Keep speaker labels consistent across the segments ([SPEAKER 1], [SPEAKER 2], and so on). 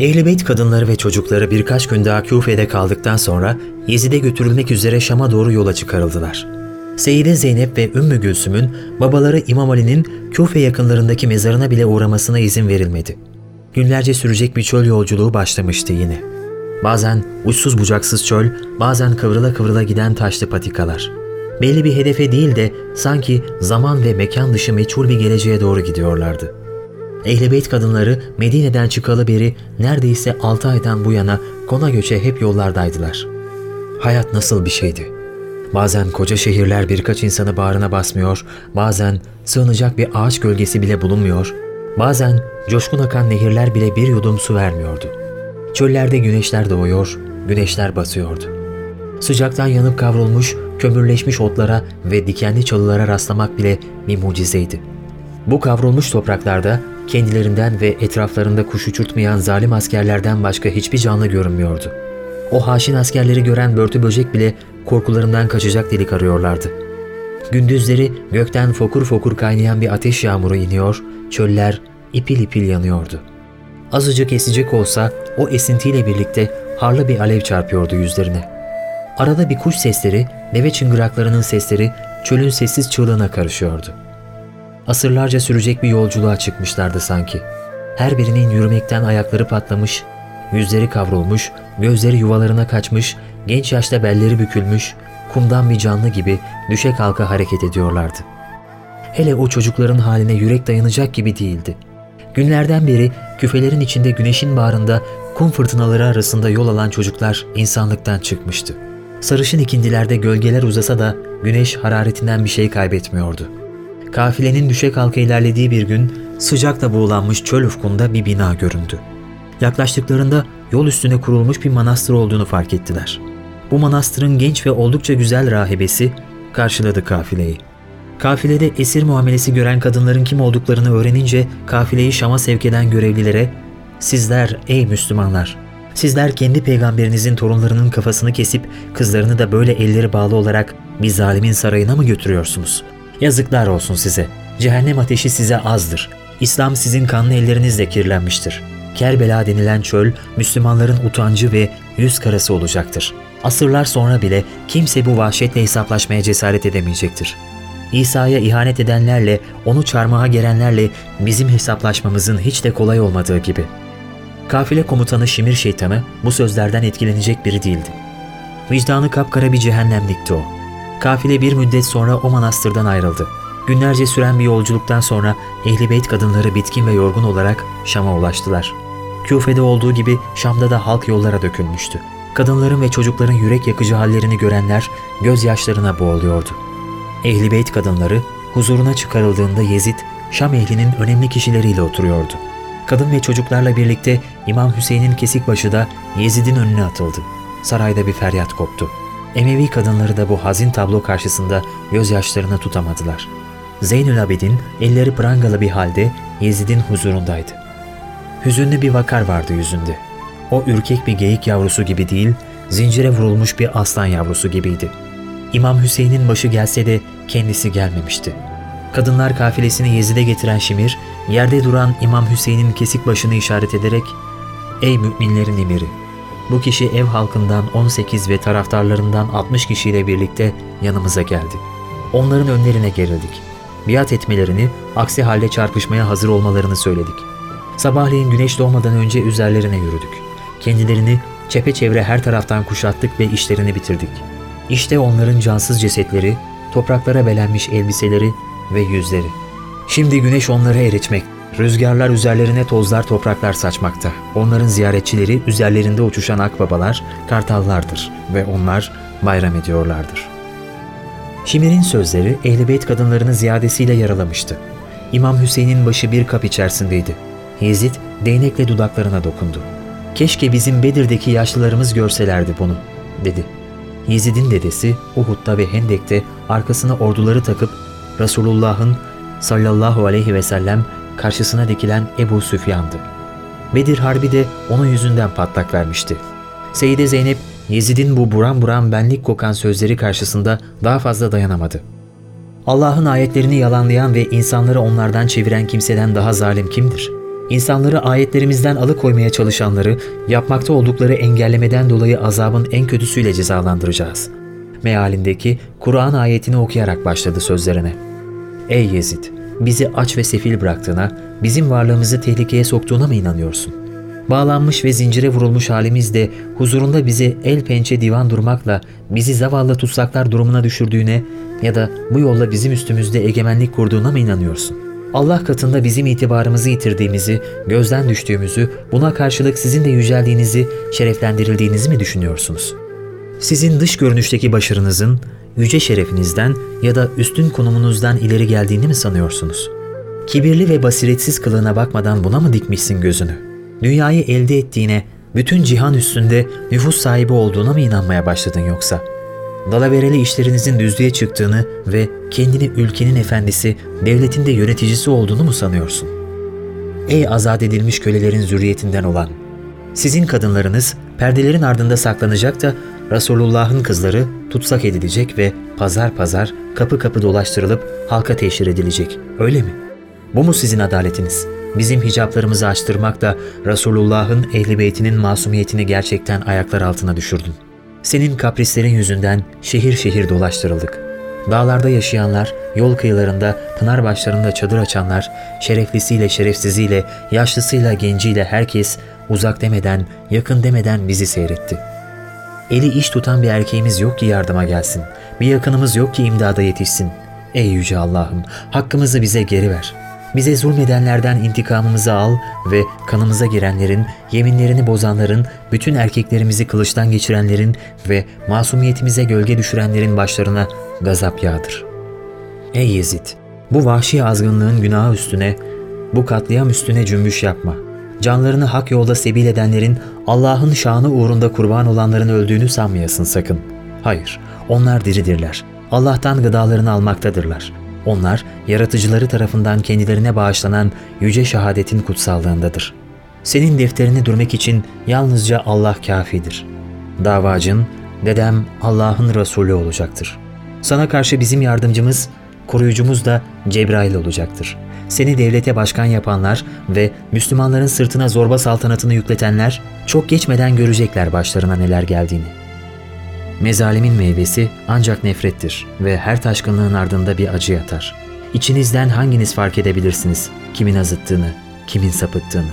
[SPEAKER 1] Ehl-i Beyt kadınları ve çocukları birkaç gün daha Küfe'de kaldıktan sonra Yezid'e götürülmek üzere Şam'a doğru yola çıkarıldılar. Seyyide Zeynep ve Ümmü Gülsüm'ün babaları İmam Ali'nin Küfe yakınlarındaki mezarına bile uğramasına izin verilmedi. Günlerce sürecek bir çöl yolculuğu başlamıştı yine. Bazen uçsuz bucaksız çöl, bazen kıvrıla kıvrıla giden taşlı patikalar. Belli bir hedefe değil de sanki zaman ve mekan dışı meçhul bir geleceğe doğru gidiyorlardı. Ehl-i Beyt kadınları Medine'den çıkalı beri neredeyse 6 aydan bu yana kona göçe hep yollardaydılar. Hayat nasıl bir şeydi? Bazen koca şehirler birkaç insanı bağrına basmıyor, bazen sığınacak bir ağaç gölgesi bile bulunmuyor, bazen coşkun akan nehirler bile bir yudum su vermiyordu. Çöllerde güneşler doğuyor, güneşler batıyordu. Sıcaktan yanıp kavrulmuş, kömürleşmiş otlara ve dikenli çalılara rastlamak bile bir mucizeydi. Bu kavrulmuş topraklarda kendilerinden ve etraflarında kuş uçurtmayan zalim askerlerden başka hiçbir canlı görünmüyordu. O haşin askerleri gören börtü böcek bile korkularından kaçacak delik arıyorlardı. Gündüzleri gökten fokur fokur kaynayan bir ateş yağmuru iniyor, çöller ipil ipil yanıyordu. Azıcık esecek olsa o esintiyle birlikte harlı bir alev çarpıyordu yüzlerine. Arada bir kuş sesleri, deve çıngıraklarının sesleri çölün sessiz çığlığına karışıyordu. Asırlarca sürecek bir yolculuğa çıkmışlardı sanki. Her birinin yürümekten ayakları patlamış, yüzleri kavrulmuş, gözleri yuvalarına kaçmış, genç yaşta belleri bükülmüş, kumdan bir canlı gibi düşe kalka hareket ediyorlardı. Hele o çocukların haline yürek dayanacak gibi değildi. Günlerden beri küfelerin içinde güneşin bağrında kum fırtınaları arasında yol alan çocuklar insanlıktan çıkmıştı. Sarışın ikindilerde gölgeler uzasa da güneş hararetinden bir şey kaybetmiyordu. Kafilenin düşe kalka ilerlediği bir gün sıcakla buğulanmış çöl ufkunda bir bina göründü. Yaklaştıklarında yol üstüne kurulmuş bir manastır olduğunu fark ettiler. Bu manastırın genç ve oldukça güzel rahibesi karşıladı kafileyi. Kafilede esir muamelesi gören kadınların kim olduklarını öğrenince kafileyi Şam'a sevk eden görevlilere ''Sizler ey Müslümanlar, sizler kendi peygamberinizin torunlarının kafasını kesip kızlarını da böyle elleri bağlı olarak bir zalimin sarayına mı götürüyorsunuz? Yazıklar olsun size. Cehennem ateşi size azdır. İslam sizin kanlı ellerinizle kirlenmiştir. Kerbela denilen çöl Müslümanların utancı ve yüz karası olacaktır. Asırlar sonra bile kimse bu vahşetle hesaplaşmaya cesaret edemeyecektir. İsa'ya ihanet edenlerle, onu çarmıha gelenlerle bizim hesaplaşmamızın hiç de kolay olmadığı gibi. Kafile komutanı Şimir şeytanı bu sözlerden etkilenecek biri değildi. Vicdanı kapkara bir cehennemlikti o. Kafile bir müddet sonra o manastırdan ayrıldı. Günlerce süren bir yolculuktan sonra Ehli Beyt kadınları bitkin ve yorgun olarak Şam'a ulaştılar. Küfe'de olduğu gibi Şam'da da halk yollara dökülmüştü. Kadınların ve çocukların yürek yakıcı hallerini görenler gözyaşlarına boğuluyordu. Ehli Beyt kadınları huzuruna çıkarıldığında Yezid, Şam ehlinin önemli kişileriyle oturuyordu. Kadın ve çocuklarla birlikte İmam Hüseyin'in kesik başı da Yezid'in önüne atıldı. Sarayda bir feryat koptu. Emevi kadınları da bu hazin tablo karşısında gözyaşlarını tutamadılar. Zeynül Abidin elleri prangalı bir halde Yezid'in huzurundaydı. Hüzünlü bir vakar vardı yüzünde. O ürkek bir geyik yavrusu gibi değil, zincire vurulmuş bir aslan yavrusu gibiydi. İmam Hüseyin'in başı gelse de kendisi gelmemişti. Kadınlar kafilesini Yezid'e getiren Şimir, yerde duran İmam Hüseyin'in kesik başını işaret ederek ''Ey müminlerin emiri, bu kişi ev halkından 18 ve taraftarlarından 60 kişiyle birlikte yanımıza geldi. Onların önlerine gerildik. Biat etmelerini, aksi halde çarpışmaya hazır olmalarını söyledik. Sabahleyin güneş doğmadan önce üzerlerine yürüdük. Kendilerini çepeçevre her taraftan kuşattık ve işlerini bitirdik. İşte onların cansız cesetleri, topraklara belenmiş elbiseleri ve yüzleri. Şimdi güneş onları eritmek, Rüzgarlar üzerlerine tozlar topraklar saçmakta. Onların ziyaretçileri üzerlerinde uçuşan akbabalar, kartallardır ve onlar bayram ediyorlardır. Şimir'in sözleri Ehl-i kadınlarını ziyadesiyle yaralamıştı. İmam Hüseyin'in başı bir kap içerisindeydi. Yezid değnekle dudaklarına dokundu. Keşke bizim Bedir'deki yaşlılarımız görselerdi bunu, dedi. Yezid'in dedesi Uhud'da ve Hendek'te arkasına orduları takıp Resulullah'ın sallallahu aleyhi ve sellem karşısına dikilen Ebu Süfyan'dı. Bedir Harbi de onun yüzünden patlak vermişti. Seyide Zeynep, Yezid'in bu buram buram benlik kokan sözleri karşısında daha fazla dayanamadı. Allah'ın ayetlerini yalanlayan ve insanları onlardan çeviren kimseden daha zalim kimdir? İnsanları ayetlerimizden alıkoymaya çalışanları yapmakta oldukları engellemeden dolayı azabın en kötüsüyle cezalandıracağız. Mealindeki Kur'an ayetini okuyarak başladı sözlerine. Ey Yezid! Bizi aç ve sefil bıraktığına, bizim varlığımızı tehlikeye soktuğuna mı inanıyorsun? Bağlanmış ve zincire vurulmuş halimizde huzurunda bizi el pençe divan durmakla bizi zavallı tutsaklar durumuna düşürdüğüne ya da bu yolla bizim üstümüzde egemenlik kurduğuna mı inanıyorsun? Allah katında bizim itibarımızı yitirdiğimizi, gözden düştüğümüzü, buna karşılık sizin de yüceldiğinizi, şereflendirildiğinizi mi düşünüyorsunuz? Sizin dış görünüşteki başarınızın, yüce şerefinizden ya da üstün konumunuzdan ileri geldiğini mi sanıyorsunuz? Kibirli ve basiretsiz kılığına bakmadan buna mı dikmişsin gözünü? Dünyayı elde ettiğine, bütün cihan üstünde nüfus sahibi olduğuna mı inanmaya başladın yoksa? Dalavereli işlerinizin düzlüğe çıktığını ve kendini ülkenin efendisi, devletin de yöneticisi olduğunu mu sanıyorsun? Ey azat edilmiş kölelerin zürriyetinden olan! Sizin kadınlarınız perdelerin ardında saklanacak da Resulullah'ın kızları tutsak edilecek ve pazar pazar kapı kapı dolaştırılıp halka teşhir edilecek. Öyle mi? Bu mu sizin adaletiniz? Bizim hicaplarımızı açtırmak da Resulullah'ın ehli beytinin masumiyetini gerçekten ayaklar altına düşürdün. Senin kaprislerin yüzünden şehir şehir dolaştırıldık. Dağlarda yaşayanlar, yol kıyılarında, pınar başlarında çadır açanlar, şereflisiyle şerefsiziyle, yaşlısıyla genciyle herkes uzak demeden, yakın demeden bizi seyretti. Eli iş tutan bir erkeğimiz yok ki yardıma gelsin. Bir yakınımız yok ki imdada yetişsin. Ey yüce Allah'ım, hakkımızı bize geri ver. Bize zulmedenlerden intikamımızı al ve kanımıza girenlerin, yeminlerini bozanların, bütün erkeklerimizi kılıçtan geçirenlerin ve masumiyetimize gölge düşürenlerin başlarına gazap yağdır. Ey Yezid! Bu vahşi azgınlığın günahı üstüne, bu katliam üstüne cümbüş yapma. Canlarını hak yolda sebil edenlerin, Allah'ın şanı uğrunda kurban olanların öldüğünü sanmayasın sakın. Hayır, onlar diridirler. Allah'tan gıdalarını almaktadırlar. Onlar, yaratıcıları tarafından kendilerine bağışlanan yüce şehadetin kutsallığındadır. Senin defterini dürmek için yalnızca Allah kafidir. Davacın, dedem Allah'ın Resulü olacaktır. Sana karşı bizim yardımcımız, koruyucumuz da Cebrail olacaktır. Seni devlete başkan yapanlar ve Müslümanların sırtına zorba saltanatını yükletenler çok geçmeden görecekler başlarına neler geldiğini. Mezalimin meyvesi ancak nefrettir ve her taşkınlığın ardında bir acı yatar. İçinizden hanginiz fark edebilirsiniz kimin azıttığını, kimin sapıttığını?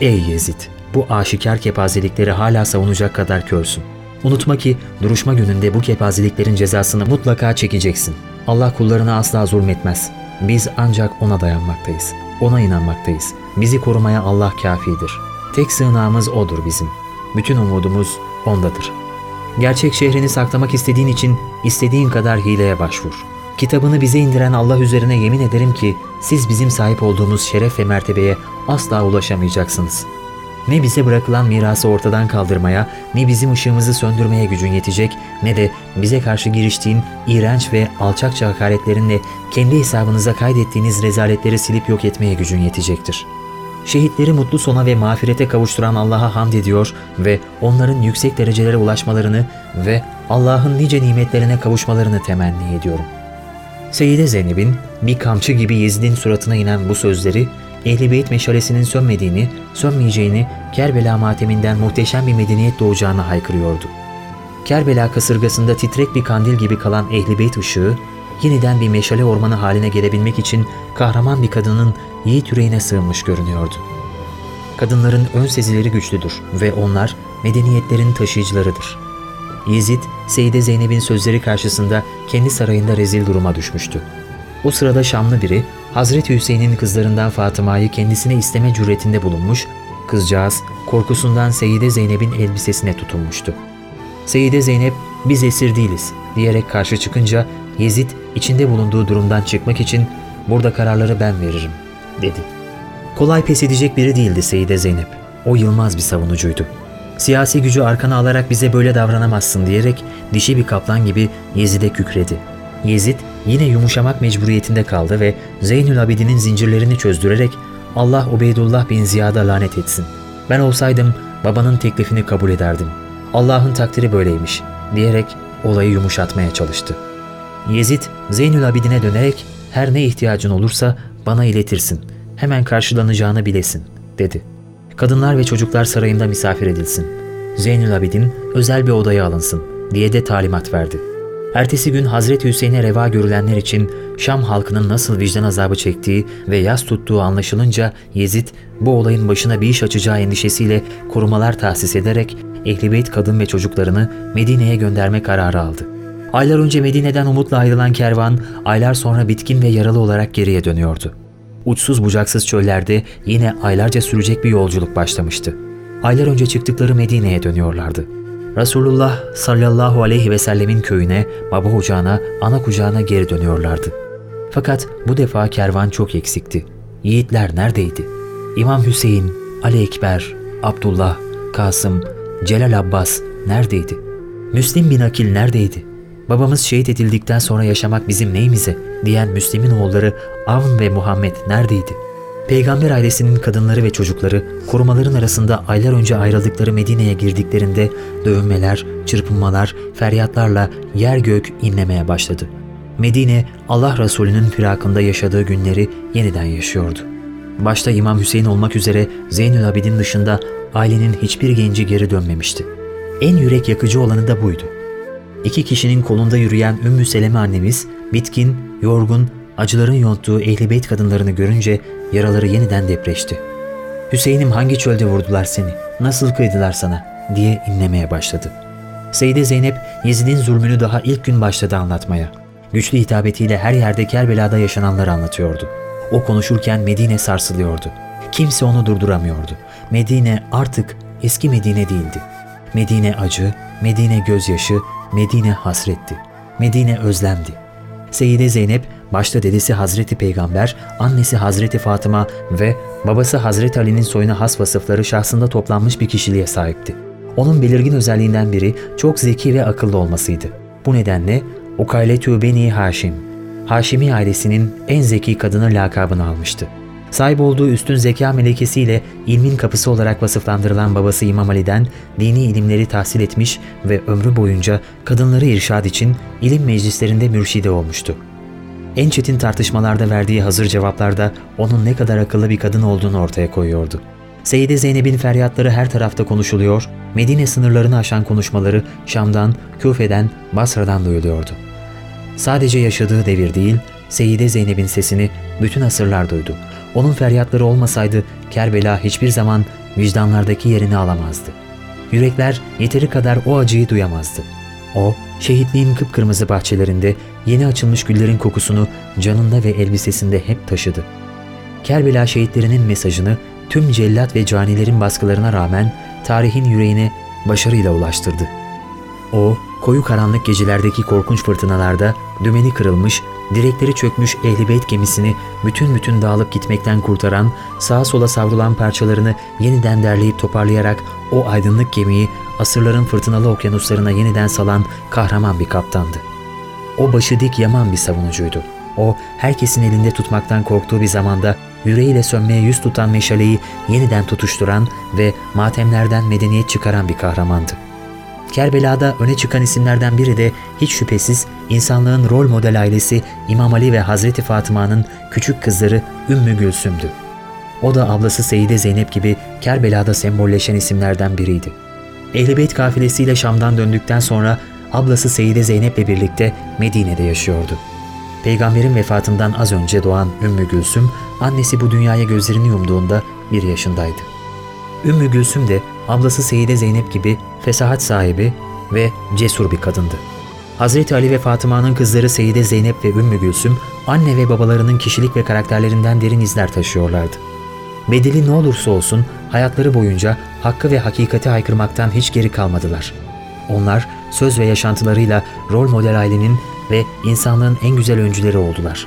[SPEAKER 1] Ey Yezid! Bu aşikar kepazelikleri hala savunacak kadar körsün. Unutma ki duruşma gününde bu kepazeliklerin cezasını mutlaka çekeceksin. Allah kullarına asla zulmetmez. Biz ancak O'na dayanmaktayız. O'na inanmaktayız. Bizi korumaya Allah kafidir. Tek sığınağımız O'dur bizim. Bütün umudumuz O'ndadır.'' Gerçek şehrini saklamak istediğin için istediğin kadar hileye başvur. Kitabını bize indiren Allah üzerine yemin ederim ki siz bizim sahip olduğumuz şeref ve mertebeye asla ulaşamayacaksınız. Ne bize bırakılan mirası ortadan kaldırmaya, ne bizim ışığımızı söndürmeye gücün yetecek, ne de bize karşı giriştiğin iğrenç ve alçakça hakaretlerinle kendi hesabınıza kaydettiğiniz rezaletleri silip yok etmeye gücün yetecektir.'' Şehitleri mutlu sona ve mağfirete kavuşturan Allah'a hamd ediyor ve onların yüksek derecelere ulaşmalarını ve Allah'ın nice nimetlerine kavuşmalarını temenni ediyorum. Seyyide Zeynep'in bir kamçı gibi Yezid'in suratına inen bu sözleri Ehl-i Beyt meşalesinin sönmediğini, sönmeyeceğini, Kerbela mateminden muhteşem bir medeniyet doğacağını haykırıyordu. Kerbela kasırgasında titrek bir kandil gibi kalan Ehl-i Beyt ışığı, yeniden bir meşale ormanı haline gelebilmek için kahraman bir kadının yiğit yüreğine sığınmış görünüyordu. Kadınların ön sezileri güçlüdür ve onlar medeniyetlerin taşıyıcılarıdır. Yezid, Seyide Zeynep'in sözleri karşısında kendi sarayında rezil duruma düşmüştü. O sırada Şamlı biri, Hazreti Hüseyin'in kızlarından Fatıma'yı kendisine isteme cüretinde bulunmuş, kızcağız korkusundan Seyide Zeynep'in elbisesine tutunmuştu. Seyide Zeynep, biz esir değiliz diyerek karşı çıkınca Yezid içinde bulunduğu durumdan çıkmak için burada kararları ben veririm dedi. Kolay pes edecek biri değildi Seyide Zeynep. O yılmaz bir savunucuydu. Siyasi gücü arkana alarak bize böyle davranamazsın diyerek dişi bir kaplan gibi Yezid'e kükredi. Yezid yine yumuşamak mecburiyetinde kaldı ve Zeynül Abidin'in zincirlerini çözdürerek Allah Ubeydullah bin Ziyad'a lanet etsin. Ben olsaydım babanın teklifini kabul ederdim. Allah'ın takdiri böyleymiş diyerek olayı yumuşatmaya çalıştı. Yezid Zeynül Abidin'e dönerek her ne ihtiyacın olursa bana iletirsin. hemen karşılanacağını bilesin, dedi. Kadınlar ve çocuklar sarayımda misafir edilsin. Zeynül Abidin özel bir odaya alınsın, diye de talimat verdi. Ertesi gün Hazreti Hüseyin'e reva görülenler için Şam halkının nasıl vicdan azabı çektiği ve yas tuttuğu anlaşılınca Yezid bu olayın başına bir iş açacağı endişesiyle korumalar tahsis ederek Ehlibeyt kadın ve çocuklarını Medine'ye gönderme kararı aldı. Aylar önce Medine'den umutla ayrılan kervan aylar sonra bitkin ve yaralı olarak geriye dönüyordu. Uçsuz bucaksız çöllerde yine aylarca sürecek bir yolculuk başlamıştı. Aylar önce çıktıkları Medine'ye dönüyorlardı. Resulullah sallallahu aleyhi ve sellemin köyüne, baba ocağına, ana kucağına geri dönüyorlardı. Fakat bu defa kervan çok eksikti. Yiğitler neredeydi? İmam Hüseyin, Ali Ekber, Abdullah, Kasım, Celal Abbas neredeydi? Müslim bin Akil neredeydi? Babamız şehit edildikten sonra yaşamak bizim neyimize diyen Müslim'in oğulları Avn ve Muhammed neredeydi? Peygamber ailesinin kadınları ve çocukları korumaların arasında aylar önce ayrıldıkları Medine'ye girdiklerinde dövünmeler, çırpınmalar, feryatlarla yer gök inlemeye başladı. Medine Allah Resulü'nün firakında yaşadığı günleri yeniden yaşıyordu. Başta İmam Hüseyin olmak üzere Zeynül Abidin dışında ailenin hiçbir genci geri dönmemişti. En yürek yakıcı olanı da buydu. İki kişinin kolunda yürüyen Ümmü Seleme annemiz bitkin, yorgun, acıların yonttuğu ehlibeyt kadınlarını görünce yaraları yeniden depreşti. Hüseyin'im hangi çölde vurdular seni, nasıl kıydılar sana diye inlemeye başladı. Seyide Zeynep Yezid'in zulmünü daha ilk gün başladı anlatmaya. Güçlü hitabetiyle her yerde Kerbela'da yaşananları anlatıyordu. O konuşurken Medine sarsılıyordu. Kimse onu durduramıyordu. Medine artık eski Medine değildi. Medine acı, Medine gözyaşı, Medine hasretti. Medine özlemdi. Seyyide Zeynep başta dedesi Hazreti Peygamber, annesi Hazreti Fatıma ve babası Hazreti Ali'nin soyuna has vasıfları şahsında toplanmış bir kişiliğe sahipti. Onun belirgin özelliğinden biri çok zeki ve akıllı olmasıydı. Bu nedenle Ukayletü Beni Haşim, Haşimi ailesinin en zeki kadını lakabını almıştı. Sahip olduğu üstün zeka melekesiyle ilmin kapısı olarak vasıflandırılan babası İmam Ali'den dini ilimleri tahsil etmiş ve ömrü boyunca kadınları irşad için ilim meclislerinde mürşide olmuştu. En çetin tartışmalarda verdiği hazır cevaplarda onun ne kadar akıllı bir kadın olduğunu ortaya koyuyordu. Seyyide Zeynep'in feryatları her tarafta konuşuluyor, Medine sınırlarını aşan konuşmaları Şam'dan, Küfe'den, Basra'dan duyuluyordu. Sadece yaşadığı devir değil, Seyyide Zeynep'in sesini bütün asırlar duydu. Onun feryatları olmasaydı Kerbela hiçbir zaman vicdanlardaki yerini alamazdı. Yürekler yeteri kadar o acıyı duyamazdı. O, şehitliğin kıpkırmızı bahçelerinde yeni açılmış güllerin kokusunu canında ve elbisesinde hep taşıdı. Kerbela şehitlerinin mesajını tüm cellat ve canilerin baskılarına rağmen tarihin yüreğine başarıyla ulaştırdı. O, koyu karanlık gecelerdeki korkunç fırtınalarda dümeni kırılmış, direkleri çökmüş ehlibeyt gemisini bütün bütün dağılıp gitmekten kurtaran, sağa sola savrulan parçalarını yeniden derleyip toparlayarak o aydınlık gemiyi asırların fırtınalı okyanuslarına yeniden salan kahraman bir kaptandı. O başı dik yaman bir savunucuydu. O, herkesin elinde tutmaktan korktuğu bir zamanda yüreğiyle sönmeye yüz tutan meşaleyi yeniden tutuşturan ve matemlerden medeniyet çıkaran bir kahramandı. Kerbela'da öne çıkan isimlerden biri de hiç şüphesiz insanlığın rol model ailesi İmam Ali ve Hazreti Fatıma'nın küçük kızları Ümmü Gülsüm'dü. O da ablası Seyide Zeynep gibi Kerbela'da sembolleşen isimlerden biriydi. Ehlibeyt kafilesiyle Şam'dan döndükten sonra ablası Seyide Zeynep'le birlikte Medine'de yaşıyordu. Peygamberin vefatından az önce doğan Ümmü Gülsüm, annesi bu dünyaya gözlerini yumduğunda bir yaşındaydı. Ümmü Gülsüm de ablası Seyide Zeynep gibi fesahat sahibi ve cesur bir kadındı. Hazreti Ali ve Fatıma'nın kızları Seyide Zeynep ve Ümmü Gülsüm, anne ve babalarının kişilik ve karakterlerinden derin izler taşıyorlardı. Bedeli ne olursa olsun hayatları boyunca hakkı ve hakikati haykırmaktan hiç geri kalmadılar. Onlar söz ve yaşantılarıyla rol model ailenin ve insanlığın en güzel öncüleri oldular.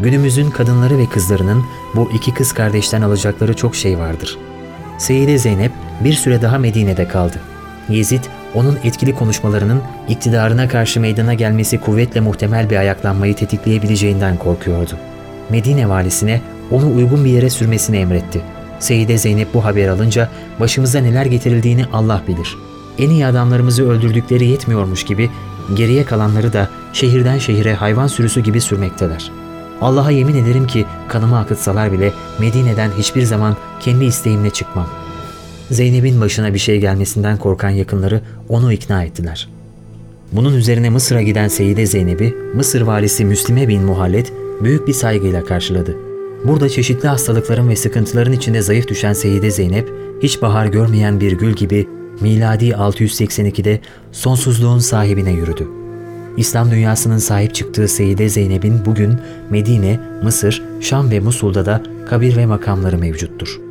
[SPEAKER 1] Günümüzün kadınları ve kızlarının bu iki kız kardeşten alacakları çok şey vardır. Seyyide Zeynep bir süre daha Medine'de kaldı. Yezid, onun etkili konuşmalarının iktidarına karşı meydana gelmesi kuvvetle muhtemel bir ayaklanmayı tetikleyebileceğinden korkuyordu. Medine valisine onu uygun bir yere sürmesini emretti. Seyyide Zeynep bu haber alınca başımıza neler getirildiğini Allah bilir. En iyi adamlarımızı öldürdükleri yetmiyormuş gibi geriye kalanları da şehirden şehire hayvan sürüsü gibi sürmekteler. Allah'a yemin ederim ki kanımı akıtsalar bile Medine'den hiçbir zaman kendi isteğimle çıkmam. Zeynep'in başına bir şey gelmesinden korkan yakınları onu ikna ettiler. Bunun üzerine Mısır'a giden Seyyide Zeynep'i Mısır valisi Müslime bin Muhallet büyük bir saygıyla karşıladı. Burada çeşitli hastalıkların ve sıkıntıların içinde zayıf düşen Seyyide Zeynep, hiç bahar görmeyen bir gül gibi miladi 682'de sonsuzluğun sahibine yürüdü. İslam dünyasının sahip çıktığı Seyyide Zeynep'in bugün Medine, Mısır, Şam ve Musul'da da kabir ve makamları mevcuttur.